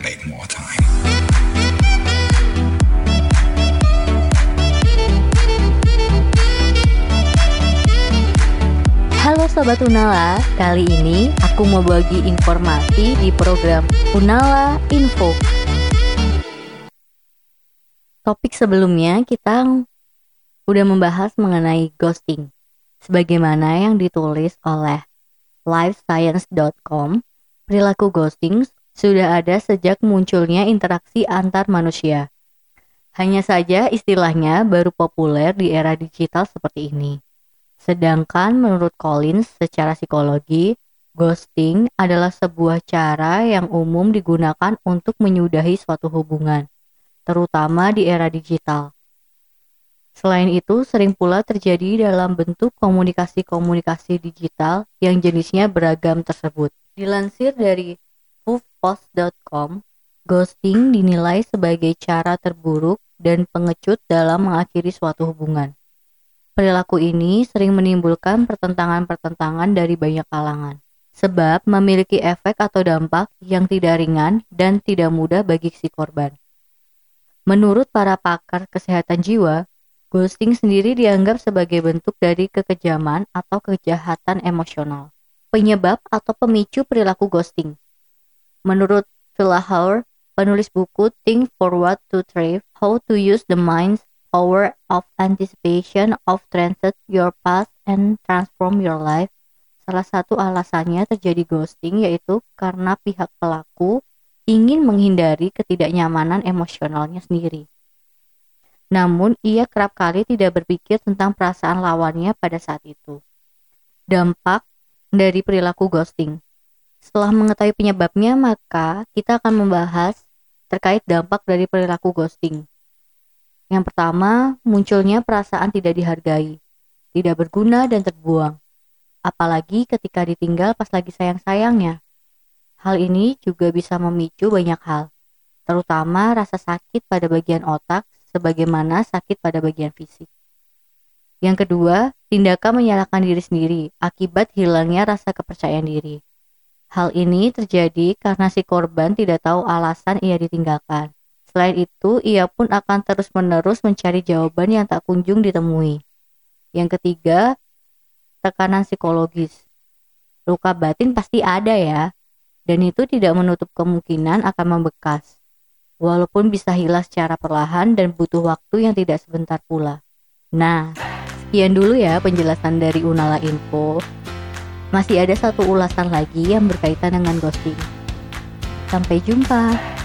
make more time. Halo Sobat Unala, kali ini aku mau bagi informasi di program Unala Info. Topik sebelumnya kita udah membahas mengenai ghosting. Sebagaimana yang ditulis oleh lifescience.com, perilaku ghosting sudah ada sejak munculnya interaksi antar manusia. Hanya saja istilahnya baru populer di era digital seperti ini. Sedangkan menurut Collins secara psikologi, ghosting adalah sebuah cara yang umum digunakan untuk menyudahi suatu hubungan, terutama di era digital. Selain itu, sering pula terjadi dalam bentuk komunikasi-komunikasi digital yang jenisnya beragam tersebut. Dilansir dari puffpost.com, ghosting dinilai sebagai cara terburuk dan pengecut dalam mengakhiri suatu hubungan. Perilaku ini sering menimbulkan pertentangan-pertentangan dari banyak kalangan, sebab memiliki efek atau dampak yang tidak ringan dan tidak mudah bagi si korban. Menurut para pakar kesehatan jiwa, ghosting sendiri dianggap sebagai bentuk dari kekejaman atau kejahatan emosional. Penyebab atau pemicu perilaku ghosting. Menurut Phila Hauer, penulis buku Think Forward to Thrive, How to Use the Mind's power of anticipation of transit your past and transform your life. Salah satu alasannya terjadi ghosting yaitu karena pihak pelaku ingin menghindari ketidaknyamanan emosionalnya sendiri. Namun, ia kerap kali tidak berpikir tentang perasaan lawannya pada saat itu. Dampak dari perilaku ghosting. Setelah mengetahui penyebabnya, maka kita akan membahas terkait dampak dari perilaku ghosting. Yang pertama, munculnya perasaan tidak dihargai, tidak berguna dan terbuang. Apalagi ketika ditinggal pas lagi sayang-sayangnya. Hal ini juga bisa memicu banyak hal, terutama rasa sakit pada bagian otak sebagaimana sakit pada bagian fisik. Yang kedua, tindakan menyalahkan diri sendiri akibat hilangnya rasa kepercayaan diri. Hal ini terjadi karena si korban tidak tahu alasan ia ditinggalkan. Selain itu, ia pun akan terus-menerus mencari jawaban yang tak kunjung ditemui. Yang ketiga, tekanan psikologis. Luka batin pasti ada ya, dan itu tidak menutup kemungkinan akan membekas. Walaupun bisa hilang secara perlahan dan butuh waktu yang tidak sebentar pula. Nah, sekian dulu ya penjelasan dari Unala Info. Masih ada satu ulasan lagi yang berkaitan dengan ghosting. Sampai jumpa.